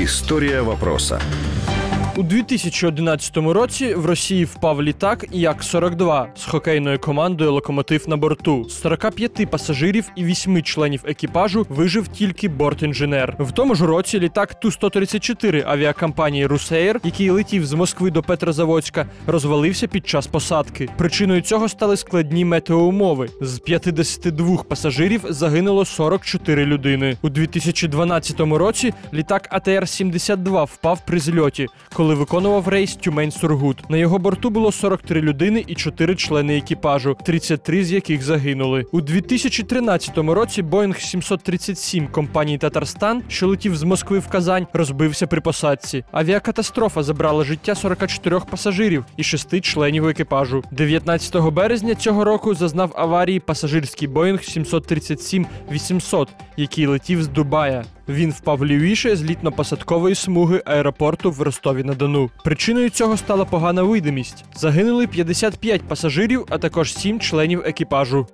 История вопроса. У 2011 році в Росії впав літак Як-42 з хокейною командою Локомотив на борту. З 45 пасажирів і 8 членів екіпажу вижив тільки бортінженер. В тому ж році літак Ту-134 авіакомпанії Русеєр, який летів з Москви до Петрозаводська, розвалився під час посадки. Причиною цього стали складні метеоумови. З 52 пасажирів загинуло 44 людини. У 2012 році літак АТР-72 впав при зльоті, коли виконував рейс Тюмень-Сургут. На його борту було 43 людини і 4 члени екіпажу, 33 з яких загинули. У 2013 році Боїнг 737 компанії Татарстан, що летів з Москви в Казань, розбився при посадці. Авіакатастрофа забрала життя 44 пасажирів і 6 членів екіпажу. 19 березня цього року зазнав аварії пасажирський Боїнг 737-800, який летів з Дубая. Він впав лівіше з літно-посадкової смуги аеропорту в Ростові на Дону. Причиною цього стала погана видимість. Загинули 55 пасажирів, а також 7 членів екіпажу.